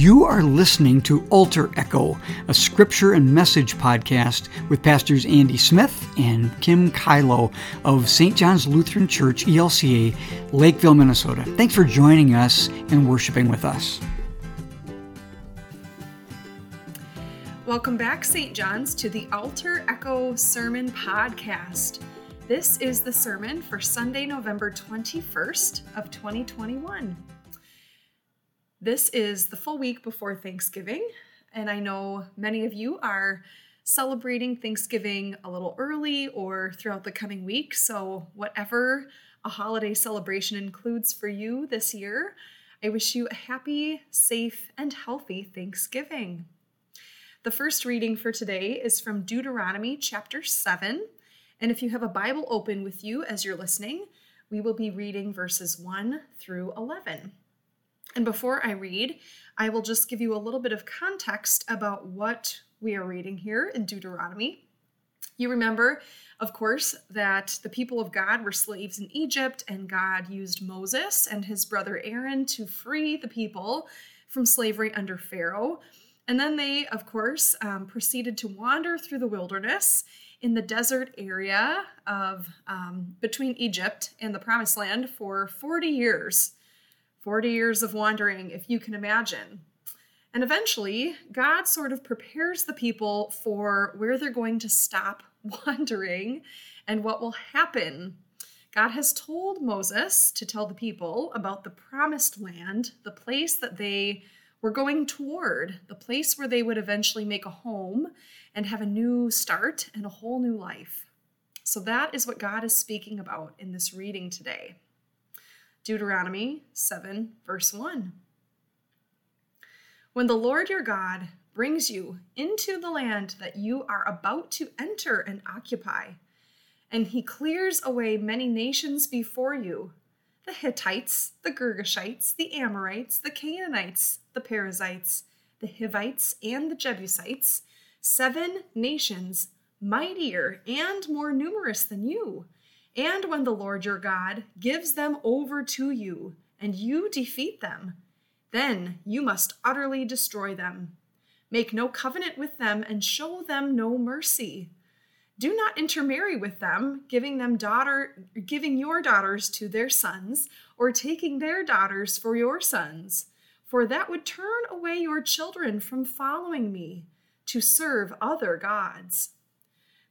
You are listening to Altar Echo, a scripture and message podcast with Pastors Andy Smith and Kim Kylo of St. John's Lutheran Church, ELCA, Lakeville, Minnesota. Thanks for joining us and worshiping with us. Welcome back, St. John's, to the Altar Echo Sermon Podcast. This is the sermon for Sunday, November 21st of 2021. This is the full week before Thanksgiving, and I know many of you are celebrating Thanksgiving a little early or throughout the coming week. So, whatever a holiday celebration includes for you this year, I wish you a happy, safe, and healthy Thanksgiving. The first reading for today is from Deuteronomy chapter 7, and if you have a Bible open with you as you're listening, we will be reading verses 1 through 11. And before I read, I will just give you a little bit of context about what we are reading here in Deuteronomy. You remember, of course, that the people of God were slaves in Egypt, and God used Moses and his brother Aaron to free the people from slavery under Pharaoh. And then they, of course, um, proceeded to wander through the wilderness in the desert area of um, between Egypt and the Promised Land for 40 years. 40 years of wandering, if you can imagine. And eventually, God sort of prepares the people for where they're going to stop wandering and what will happen. God has told Moses to tell the people about the promised land, the place that they were going toward, the place where they would eventually make a home and have a new start and a whole new life. So that is what God is speaking about in this reading today. Deuteronomy 7, verse 1. When the Lord your God brings you into the land that you are about to enter and occupy, and he clears away many nations before you the Hittites, the Girgashites, the Amorites, the Canaanites, the Perizzites, the Hivites, and the Jebusites, seven nations mightier and more numerous than you. And when the Lord your God gives them over to you, and you defeat them, then you must utterly destroy them. Make no covenant with them and show them no mercy. Do not intermarry with them, giving them daughter giving your daughters to their sons, or taking their daughters for your sons, for that would turn away your children from following me to serve other gods.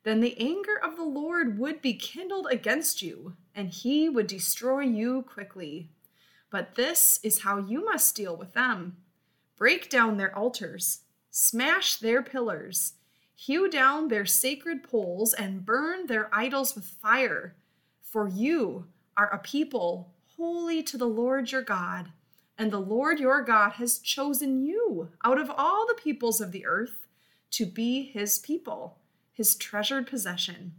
Then the anger of the Lord would be kindled against you, and he would destroy you quickly. But this is how you must deal with them break down their altars, smash their pillars, hew down their sacred poles, and burn their idols with fire. For you are a people holy to the Lord your God, and the Lord your God has chosen you out of all the peoples of the earth to be his people, his treasured possession.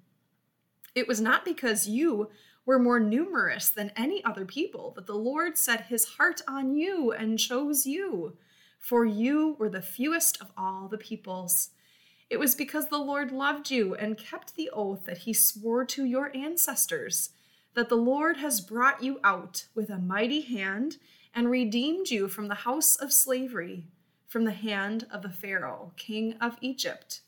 It was not because you were more numerous than any other people that the Lord set his heart on you and chose you, for you were the fewest of all the peoples. It was because the Lord loved you and kept the oath that he swore to your ancestors, that the Lord has brought you out with a mighty hand and redeemed you from the house of slavery from the hand of the Pharaoh, king of Egypt.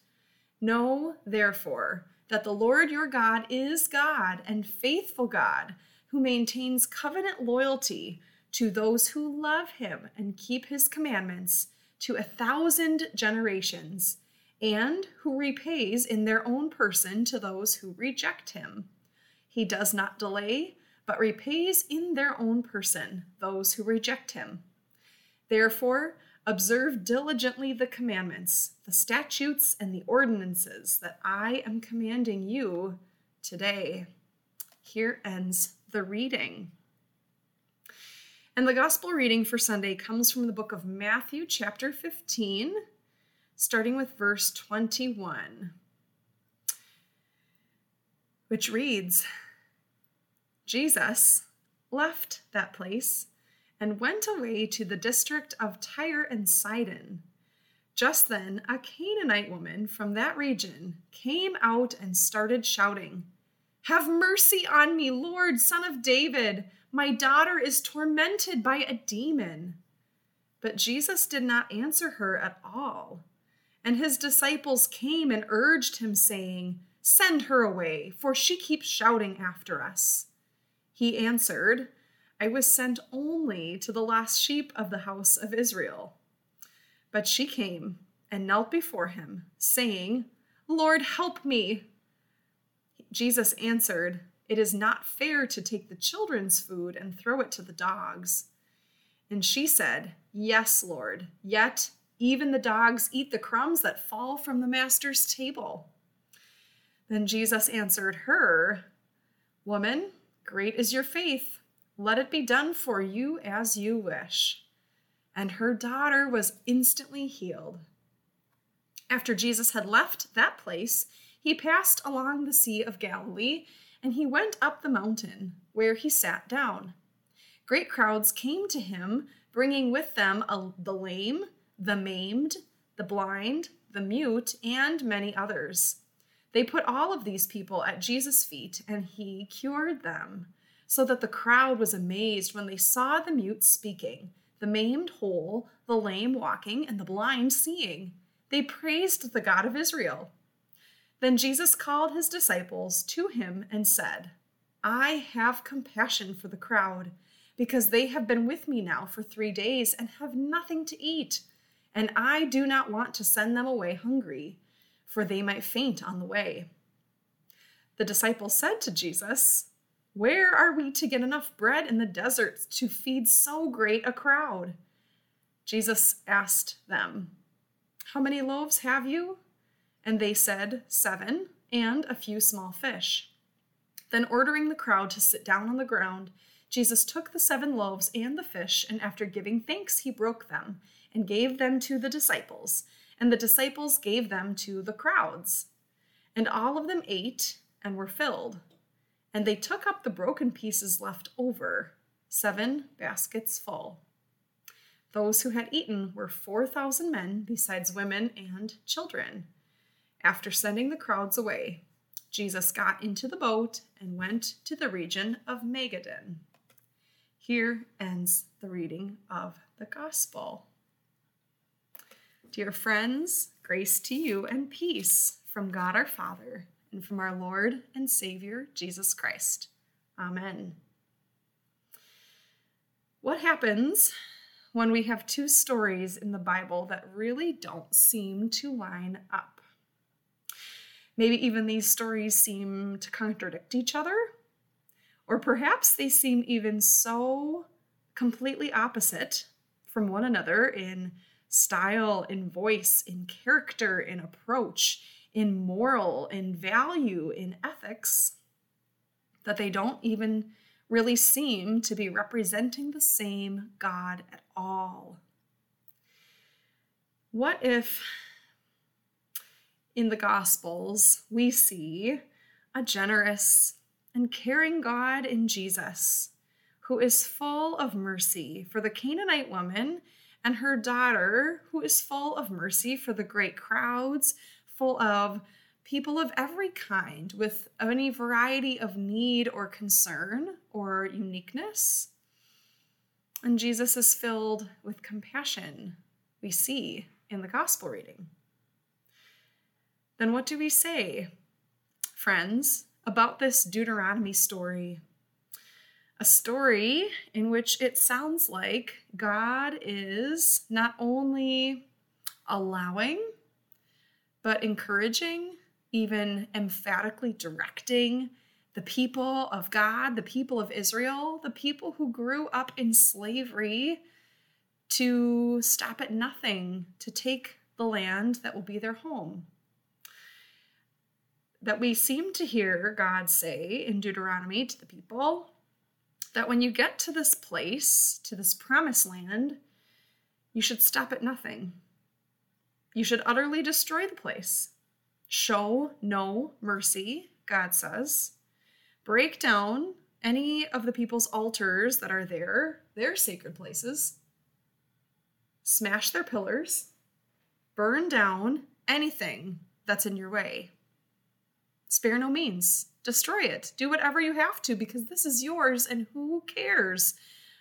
Know, therefore, that the Lord your God is God and faithful God, who maintains covenant loyalty to those who love him and keep his commandments to a thousand generations, and who repays in their own person to those who reject him. He does not delay, but repays in their own person those who reject him. Therefore, Observe diligently the commandments, the statutes, and the ordinances that I am commanding you today. Here ends the reading. And the gospel reading for Sunday comes from the book of Matthew, chapter 15, starting with verse 21, which reads Jesus left that place and went away to the district of Tyre and Sidon. Just then, a Canaanite woman from that region came out and started shouting, Have mercy on me, Lord, son of David! My daughter is tormented by a demon. But Jesus did not answer her at all. And his disciples came and urged him, saying, Send her away, for she keeps shouting after us. He answered, I was sent only to the last sheep of the house of Israel. But she came and knelt before him, saying, Lord, help me. Jesus answered, It is not fair to take the children's food and throw it to the dogs. And she said, Yes, Lord, yet even the dogs eat the crumbs that fall from the master's table. Then Jesus answered her, Woman, great is your faith. Let it be done for you as you wish. And her daughter was instantly healed. After Jesus had left that place, he passed along the Sea of Galilee, and he went up the mountain, where he sat down. Great crowds came to him, bringing with them a, the lame, the maimed, the blind, the mute, and many others. They put all of these people at Jesus' feet, and he cured them, so that the crowd was amazed when they saw the mute speaking, the maimed whole, the lame walking, and the blind seeing. They praised the God of Israel. Then Jesus called his disciples to him and said, I have compassion for the crowd, because they have been with me now for three days and have nothing to eat, and I do not want to send them away hungry for they might faint on the way. The disciples said to Jesus, Where are we to get enough bread in the desert to feed so great a crowd? Jesus asked them, How many loaves have you? And they said, Seven, and a few small fish. Then, ordering the crowd to sit down on the ground, Jesus took the seven loaves and the fish, and after giving thanks, he broke them and gave them to the disciples and the disciples gave them to the crowds. And all of them ate and were filled. And they took up the broken pieces left over, seven baskets full. Those who had eaten were 4,000 men, besides women and children. After sending the crowds away, Jesus got into the boat and went to the region of Magadan. Here ends the reading of the Gospel. Dear friends, grace to you and peace from God our Father and from our Lord and Savior Jesus Christ. Amen. What happens when we have two stories in the Bible that really don't seem to line up? Maybe even these stories seem to contradict each other, or perhaps they seem even so completely opposite from one another in style, in voice, in character, in approach, in moral, in value, in ethics, that they don't even really seem to be representing the same God at all. What if in the Gospels we see a generous and caring God in Jesus who is full of mercy for the Canaanite woman and her daughter, who is full of mercy for the great crowds, full of people of every kind with any variety of need or concern or uniqueness. And Jesus is filled with compassion, we see in the gospel reading. Then what do we say, friends, about this Deuteronomy story a story in which it sounds like God is not only allowing, but encouraging, even emphatically directing the people of God, the people of Israel, the people who grew up in slavery to stop at nothing to take the land that will be their home. That we seem to hear God say in Deuteronomy to the people that when you get to this place, to this promised land, you should stop at nothing. You should utterly destroy the place. Show no mercy, God says. Break down any of the people's altars that are there, their sacred places. Smash their pillars. Burn down anything that's in your way. Spare no means destroy it. Do whatever you have to because this is yours and who cares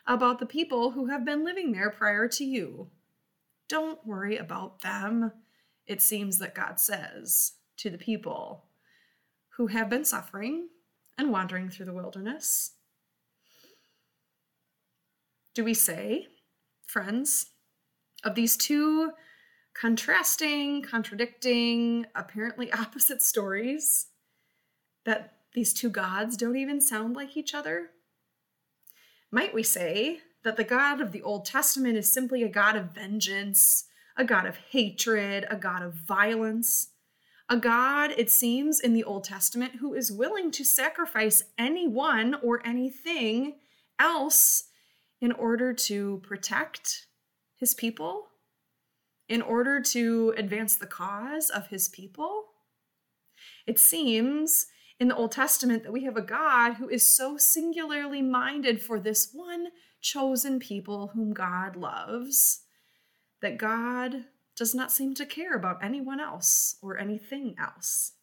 about the people who have been living there prior to you? Don't worry about them, it seems that God says to the people who have been suffering and wandering through the wilderness. Do we say, friends, of these two contrasting, contradicting, apparently opposite stories, that these two gods don't even sound like each other? Might we say that the God of the Old Testament is simply a God of vengeance, a God of hatred, a God of violence? A God, it seems, in the Old Testament who is willing to sacrifice anyone or anything else in order to protect his people, in order to advance the cause of his people. It seems in the Old Testament that we have a God who is so singularly minded for this one chosen people whom God loves that God does not seem to care about anyone else or anything else.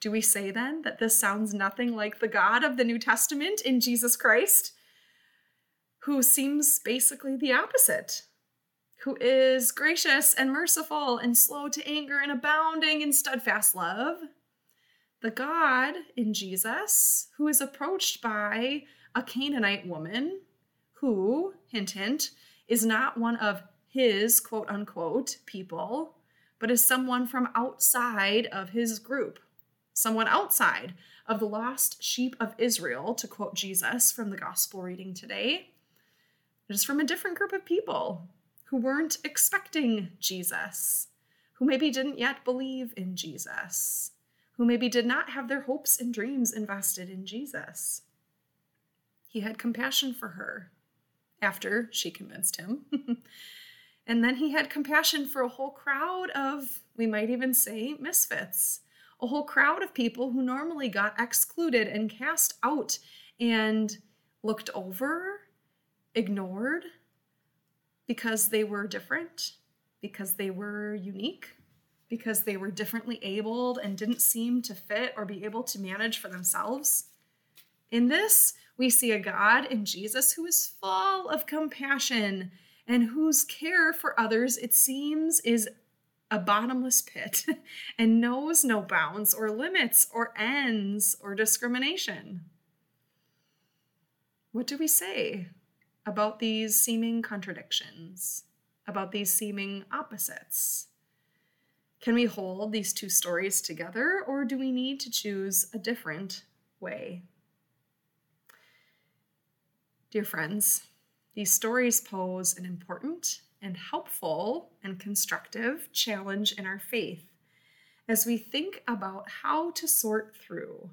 Do we say then that this sounds nothing like the God of the New Testament in Jesus Christ? who seems basically the opposite, who is gracious and merciful and slow to anger and abounding in steadfast love. The God in Jesus, who is approached by a Canaanite woman who, hint, hint, is not one of his quote unquote people, but is someone from outside of his group, someone outside of the lost sheep of Israel, to quote Jesus from the gospel reading today. It is from a different group of people who weren't expecting Jesus, who maybe didn't yet believe in Jesus, who maybe did not have their hopes and dreams invested in Jesus. He had compassion for her after she convinced him. and then he had compassion for a whole crowd of, we might even say, misfits, a whole crowd of people who normally got excluded and cast out and looked over ignored because they were different, because they were unique, because they were differently abled and didn't seem to fit or be able to manage for themselves. In this, we see a God in Jesus who is full of compassion and whose care for others, it seems, is a bottomless pit and knows no bounds or limits or ends or discrimination. What do we say about these seeming contradictions, about these seeming opposites? Can we hold these two stories together, or do we need to choose a different way? Dear friends, these stories pose an important and helpful and constructive challenge in our faith as we think about how to sort through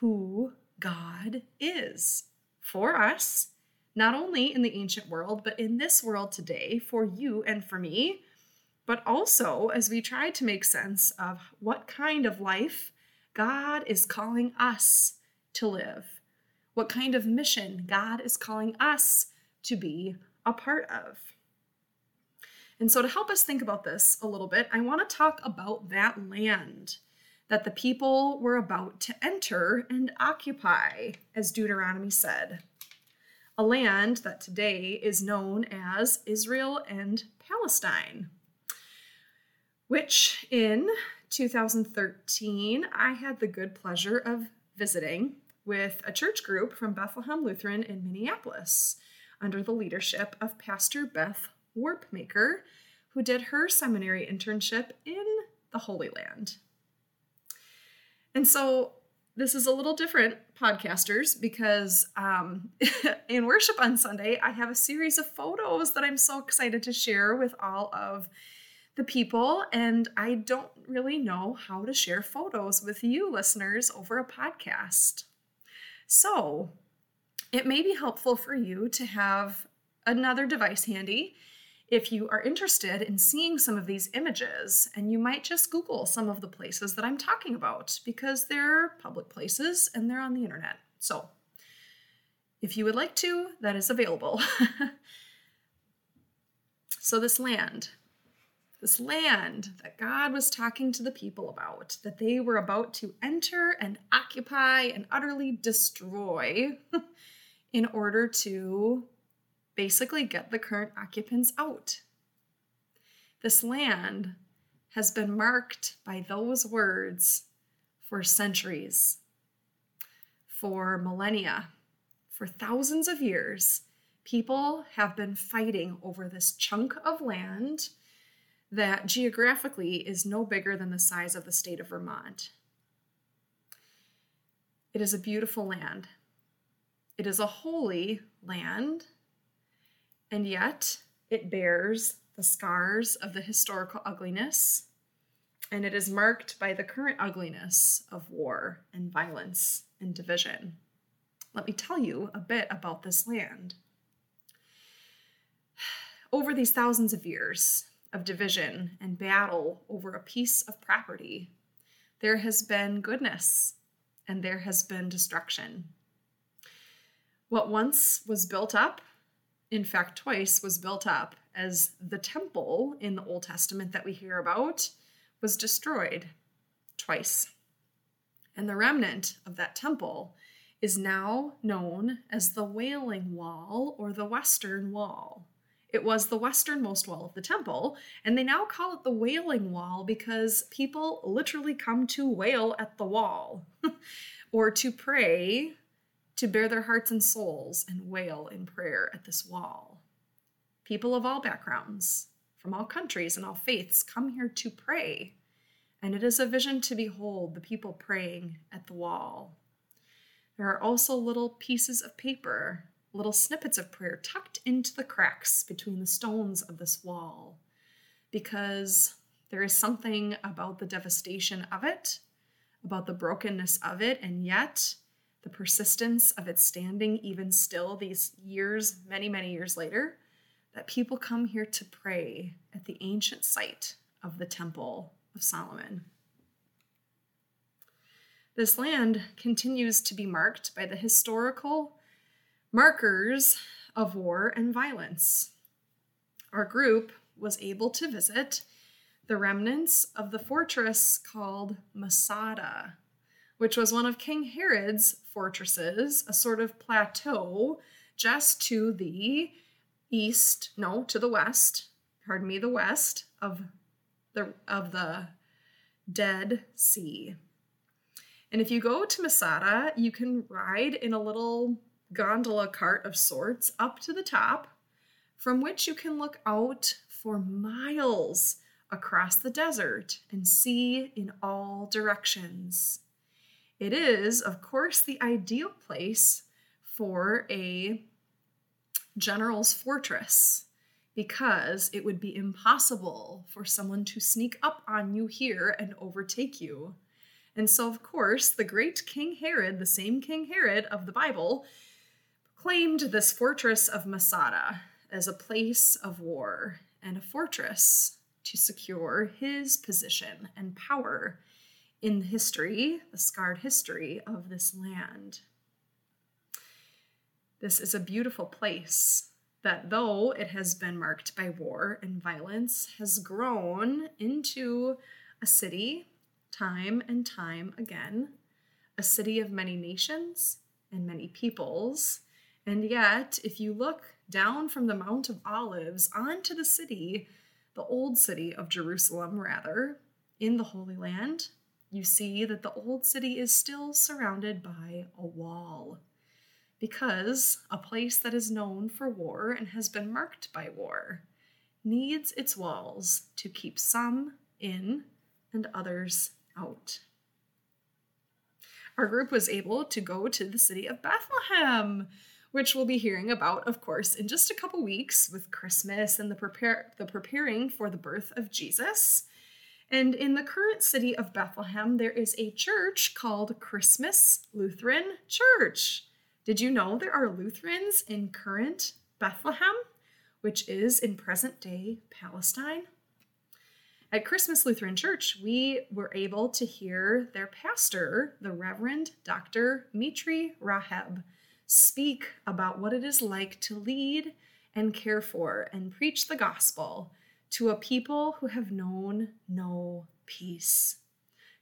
who God is for us not only in the ancient world, but in this world today for you and for me, but also as we try to make sense of what kind of life God is calling us to live, what kind of mission God is calling us to be a part of. And so, to help us think about this a little bit, I want to talk about that land that the people were about to enter and occupy, as Deuteronomy said a land that today is known as Israel and Palestine, which in 2013 I had the good pleasure of visiting with a church group from Bethlehem Lutheran in Minneapolis under the leadership of Pastor Beth Warpmaker, who did her seminary internship in the Holy Land. And so this is a little different, podcasters, because um, in worship on Sunday, I have a series of photos that I'm so excited to share with all of the people. And I don't really know how to share photos with you listeners over a podcast. So it may be helpful for you to have another device handy if you are interested in seeing some of these images, and you might just Google some of the places that I'm talking about because they're public places and they're on the internet. So, if you would like to, that is available. so, this land, this land that God was talking to the people about, that they were about to enter and occupy and utterly destroy in order to basically get the current occupants out This land has been marked by those words for centuries, for millennia, for thousands of years. People have been fighting over this chunk of land that geographically is no bigger than the size of the state of Vermont. It is a beautiful land. It is a holy land, and yet it bears the scars of the historical ugliness, and it is marked by the current ugliness of war and violence and division. Let me tell you a bit about this land. Over these thousands of years of division and battle over a piece of property, there has been goodness and there has been destruction. What once was built up, in fact, twice was built up as the temple in the Old Testament that we hear about was destroyed twice. And the remnant of that temple is now known as the Wailing Wall or the Western Wall. It was the westernmost wall of the temple, and they now call it the Wailing Wall because people literally come to wail at the wall or to pray, to bare their hearts and souls and wail in prayer at this wall. People of all backgrounds, from all countries and all faiths, come here to pray, and it is a vision to behold the people praying at the wall. There are also little pieces of paper little snippets of prayer tucked into the cracks between the stones of this wall because there is something about the devastation of it, about the brokenness of it, and yet the persistence of it standing even still these years, many, many years later, that people come here to pray at the ancient site of the Temple of Solomon. This land continues to be marked by the historical markers of war and violence. Our group was able to visit the remnants of the fortress called Masada, which was one of King Herod's fortresses, a sort of plateau just to the east, no, to the west, pardon me, the west of the of the Dead Sea. And if you go to Masada, you can ride in a little gondola cart of sorts up to the top, from which you can look out for miles across the desert and see in all directions. It is, of course, the ideal place for a general's fortress because it would be impossible for someone to sneak up on you here and overtake you. And so, of course, the great King Herod, the same King Herod of the Bible, claimed this fortress of Masada as a place of war and a fortress to secure his position and power in the history, the scarred history of this land. This is a beautiful place that, though it has been marked by war and violence, has grown into a city time and time again, a city of many nations and many peoples, and yet, if you look down from the Mount of Olives onto the city, the old city of Jerusalem, rather, in the Holy Land, you see that the old city is still surrounded by a wall. Because a place that is known for war and has been marked by war needs its walls to keep some in and others out. Our group was able to go to the city of Bethlehem, which we'll be hearing about, of course, in just a couple weeks with Christmas and the prepare the preparing for the birth of Jesus. And in the current city of Bethlehem, there is a church called Christmas Lutheran Church. Did you know there are Lutherans in current Bethlehem, which is in present day Palestine? At Christmas Lutheran Church, we were able to hear their pastor, the Reverend Dr. Mitri Raheb, speak about what it is like to lead and care for and preach the gospel to a people who have known no peace,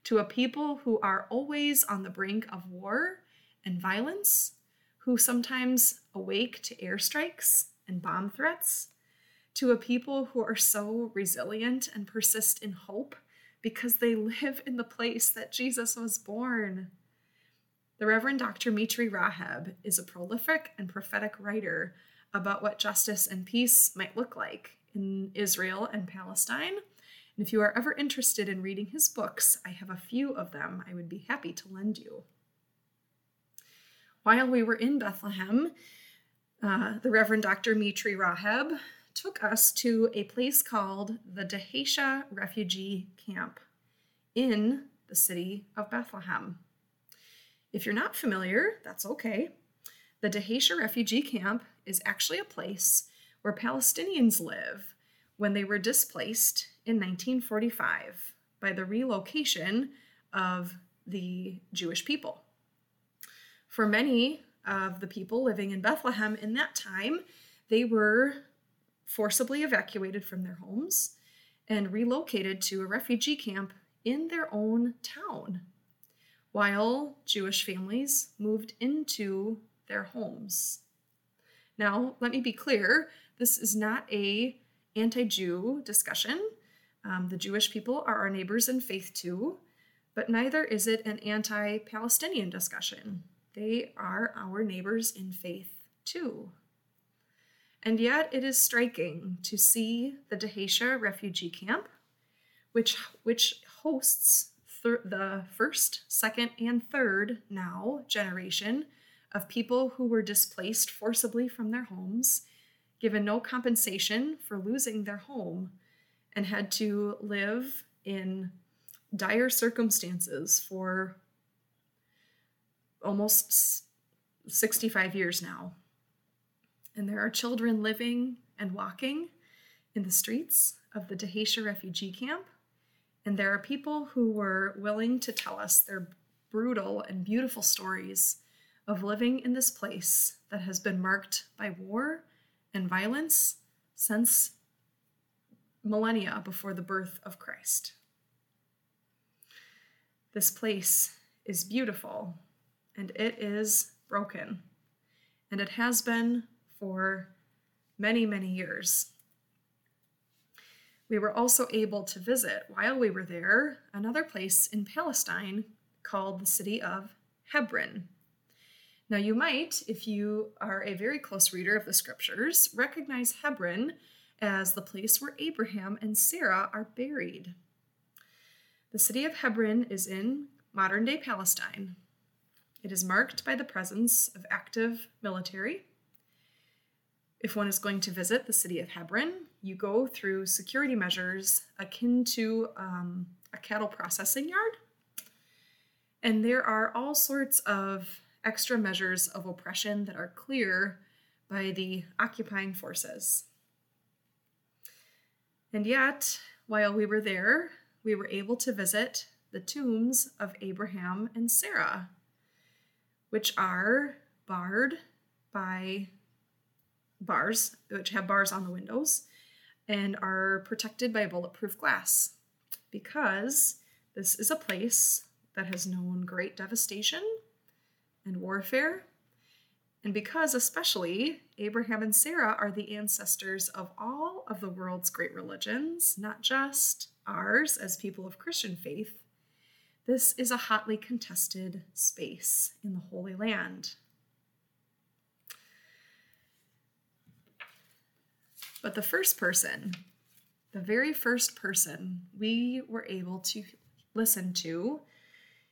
to a people who are always on the brink of war and violence, who sometimes awake to airstrikes and bomb threats, to a people who are so resilient and persist in hope because they live in the place that Jesus was born. The Reverend Dr. Mitri Raheb is a prolific and prophetic writer about what justice and peace might look like in Israel and Palestine. And if you are ever interested in reading his books, I have a few of them I would be happy to lend you. While we were in Bethlehem, uh, the Reverend Dr. Mitri Raheb took us to a place called the Dheisheh Refugee Camp in the city of Bethlehem. If you're not familiar, that's okay. The Dheisheh Refugee Camp is actually a place where Palestinians live when they were displaced in 1945 by the relocation of the Jewish people. For many of the people living in Bethlehem in that time, they were forcibly evacuated from their homes and relocated to a refugee camp in their own town, while Jewish families moved into their homes. Now, let me be clear, this is not a anti-Jew discussion. Um, the Jewish people are our neighbors in faith too, but neither is it an anti-Palestinian discussion. They are our neighbors in faith too. And yet it is striking to see the Dheisheh refugee camp, which, which hosts thir- the first, second, and third now generation of people who were displaced forcibly from their homes, given no compensation for losing their home, and had to live in dire circumstances for almost 65 years now. And there are children living and walking in the streets of the Dheisheh refugee camp. And there are people who were willing to tell us their brutal and beautiful stories of living in this place that has been marked by war and violence since millennia before the birth of Christ. This place is beautiful and it is broken. And it has been for many, many years. We were also able to visit, while we were there, another place in Palestine called the city of Hebron. Now, you might, if you are a very close reader of the scriptures, recognize Hebron as the place where Abraham and Sarah are buried. The city of Hebron is in modern day Palestine, it is marked by the presence of active military. If one is going to visit the city of Hebron, you go through security measures akin to um, a cattle processing yard. And there are all sorts of extra measures of oppression that are clear by the occupying forces. And yet, while we were there, we were able to visit the tombs of Abraham and Sarah, which are barred by bars, which have bars on the windows and are protected by bulletproof glass because this is a place that has known great devastation and warfare. And because, especially, Abraham and Sarah are the ancestors of all of the world's great religions, not just ours as people of Christian faith, this is a hotly contested space in the Holy Land. But the first person, the very first person we were able to listen to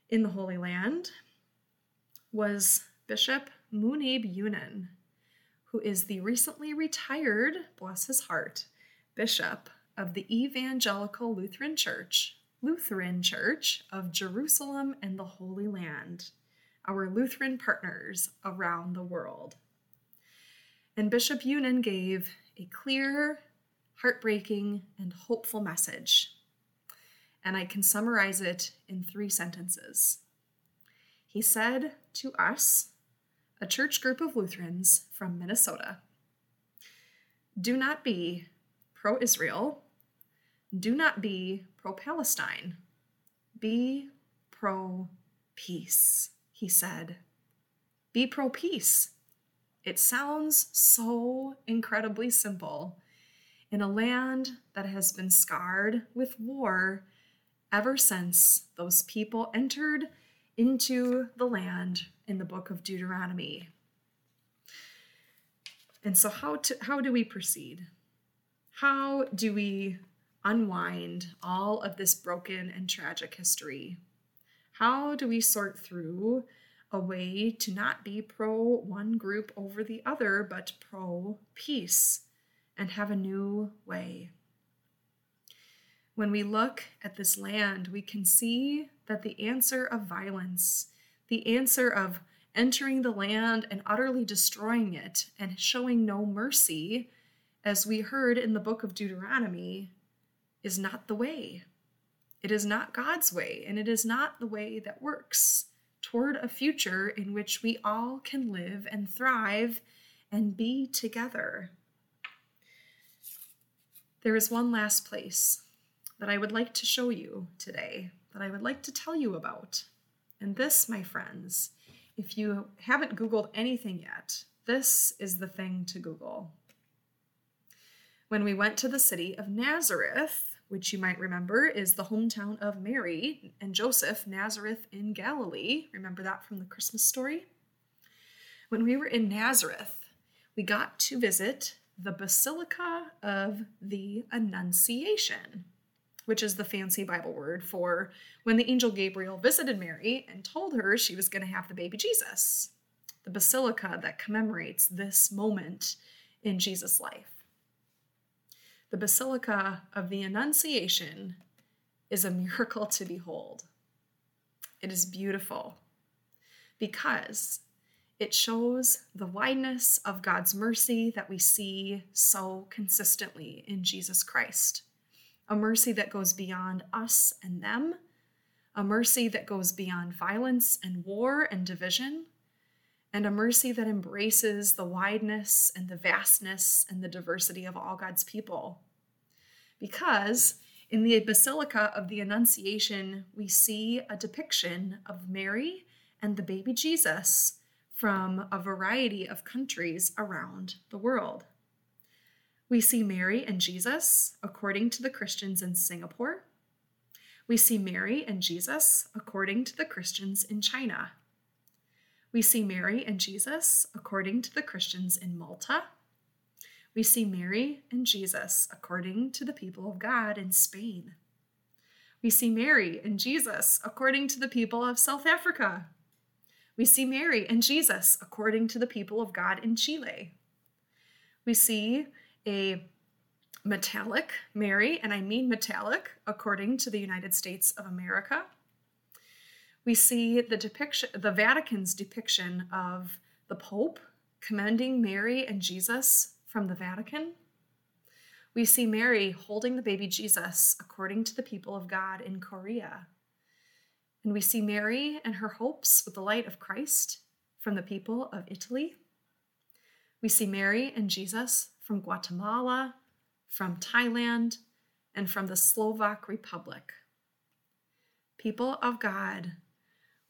in the Holy Land was Bishop Munib Younan, who is the recently retired, bless his heart, bishop of the Evangelical Lutheran Church Lutheran Church of Jerusalem and the Holy Land, our Lutheran partners around the world. And Bishop Younan gave a clear, heartbreaking, and hopeful message. And I can summarize it in three sentences. He said to us, a church group of Lutherans from Minnesota, do not be pro Israel do not be pro Palestine, be pro peace, he said. Be pro peace. It sounds so incredibly simple, in a land that has been scarred with war ever since those people entered into the land in the book of Deuteronomy. And so how to how do we proceed? How do we unwind all of this broken and tragic history? How do we sort through a way to not be pro one group over the other, but pro peace and have a new way? When we look at this land, we can see that the answer of violence, the answer of entering the land and utterly destroying it and showing no mercy, as we heard in the book of Deuteronomy, is not the way. It is not God's way, and it is not the way that works toward a future in which we all can live and thrive and be together. There is one last place that I would like to show you today, that I would like to tell you about. And this, my friends, if you haven't Googled anything yet, this is the thing to Google. When we went to the city of Nazareth, which you might remember is the hometown of Mary and Joseph, Nazareth in Galilee. Remember that from the Christmas story? When we were in Nazareth, we got to visit the Basilica of the Annunciation, which is the fancy Bible word for when the angel Gabriel visited Mary and told her she was going to have the baby Jesus. The basilica that commemorates this moment in Jesus' life the Basilica of the Annunciation is a miracle to behold. It is beautiful because it shows the wideness of God's mercy that we see so consistently in Jesus Christ. A mercy that goes beyond us and them, a mercy that goes beyond violence and war and division, and a mercy that embraces the wideness and the vastness and the diversity of all God's people. Because in the Basilica of the Annunciation, we see a depiction of Mary and the baby Jesus from a variety of countries around the world. We see Mary and Jesus according to the Christians in Singapore. We see Mary and Jesus according to the Christians in China. We see Mary and Jesus according to the Christians in Malta. We see Mary and Jesus according to the people of God in Spain. We see Mary and Jesus according to the people of South Africa. We see Mary and Jesus according to the people of God in Chile. We see a metallic Mary, and I mean metallic, according to the United States of America we see the depiction, the Vatican's depiction of the Pope commending Mary and Jesus from the Vatican. We see Mary holding the baby Jesus according to the people of God in Korea. And we see Mary and her hopes with the light of Christ from the people of Italy. We see Mary and Jesus from Guatemala, from Thailand, and from the Slovak Republic. People of God,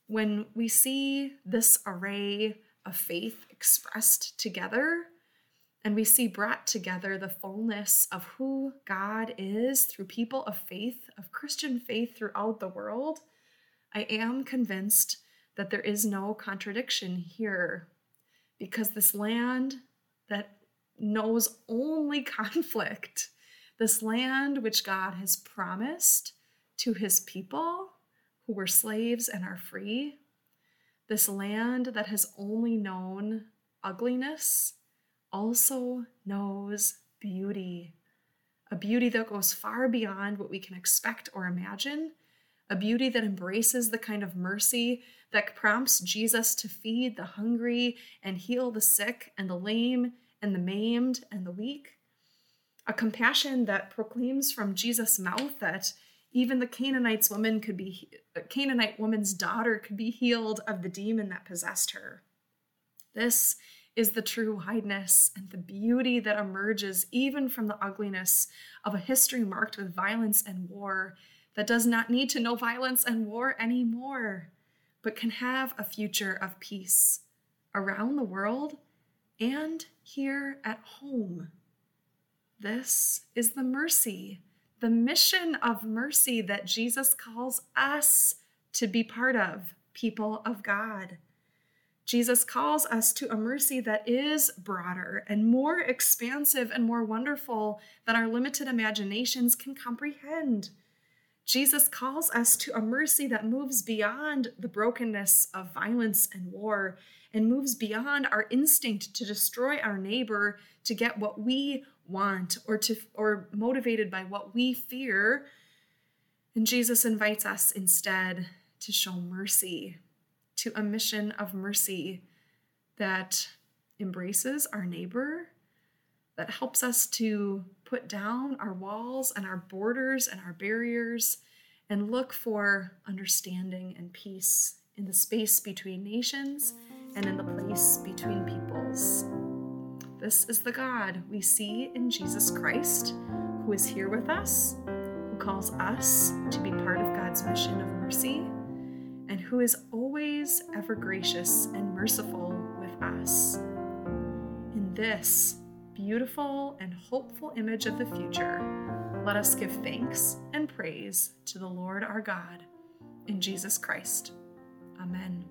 when we see this array of faith expressed together, and we see brought together the fullness of who God is through people of faith, of Christian faith throughout the world, I am convinced that there is no contradiction here because this land that knows only conflict, this land which God has promised to his people, who were slaves and are free, this land that has only known ugliness also knows beauty, a beauty that goes far beyond what we can expect or imagine, a beauty that embraces the kind of mercy that prompts Jesus to feed the hungry and heal the sick and the lame and the maimed and the weak, a compassion that proclaims from Jesus' mouth that even the Canaanite's woman could be uh, Canaanite woman's daughter could be healed of the demon that possessed her. This is the true wideness and the beauty that emerges even from the ugliness of a history marked with violence and war that does not need to know violence and war anymore, but can have a future of peace around the world and here at home. This is the mercy, the mission of mercy that Jesus calls us to be part of, people of God. Jesus calls us to a mercy that is broader and more expansive and more wonderful than our limited imaginations can comprehend. Jesus calls us to a mercy that moves beyond the brokenness of violence and war and moves beyond our instinct to destroy our neighbor to get what we want or to or motivated by what we fear. And Jesus invites us instead to show mercy, to a mission of mercy that embraces our neighbor, that helps us to put down our walls and our borders and our barriers and look for understanding and peace in the space between nations and in the place between peoples. This is the God we see in Jesus Christ, who is here with us, who calls us to be part of God's mission of mercy, and who is always ever gracious and merciful with us. In this beautiful and hopeful image of the future, let us give thanks and praise to the Lord our God in Jesus Christ. Amen.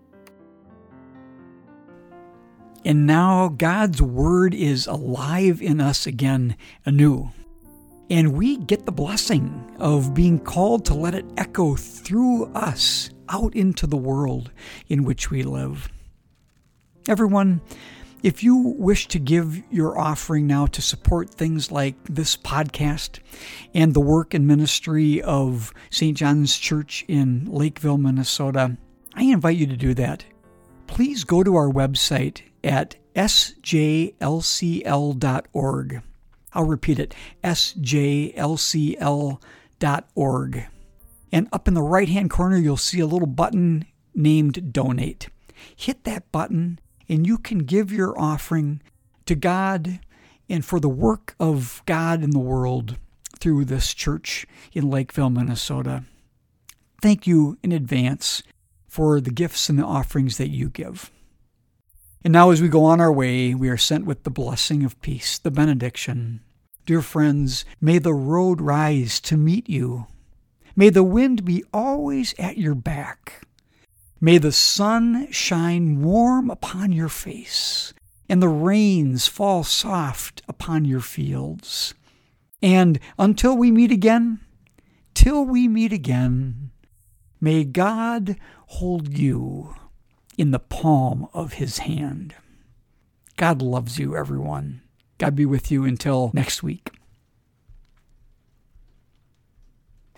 And now God's Word is alive in us again anew. And we get the blessing of being called to let it echo through us out into the world in which we live. Everyone, if you wish to give your offering now to support things like this podcast and the work and ministry of St. John's Church in Lakeville, Minnesota, I invite you to do that. Please go to our website at sjlcl.org. I'll repeat it sjlcl.org. And up in the right hand corner, you'll see a little button named Donate. Hit that button, and you can give your offering to God and for the work of God in the world through this church in Lakeville, Minnesota. Thank you in advance for the gifts and the offerings that you give. And now, as we go on our way, we are sent with the blessing of peace, the benediction. Dear friends, may the road rise to meet you. May the wind be always at your back. May the sun shine warm upon your face, and the rains fall soft upon your fields. And until we meet again, till we meet again, may God hold you in the palm of his hand. God loves you, everyone. God be with you until next week.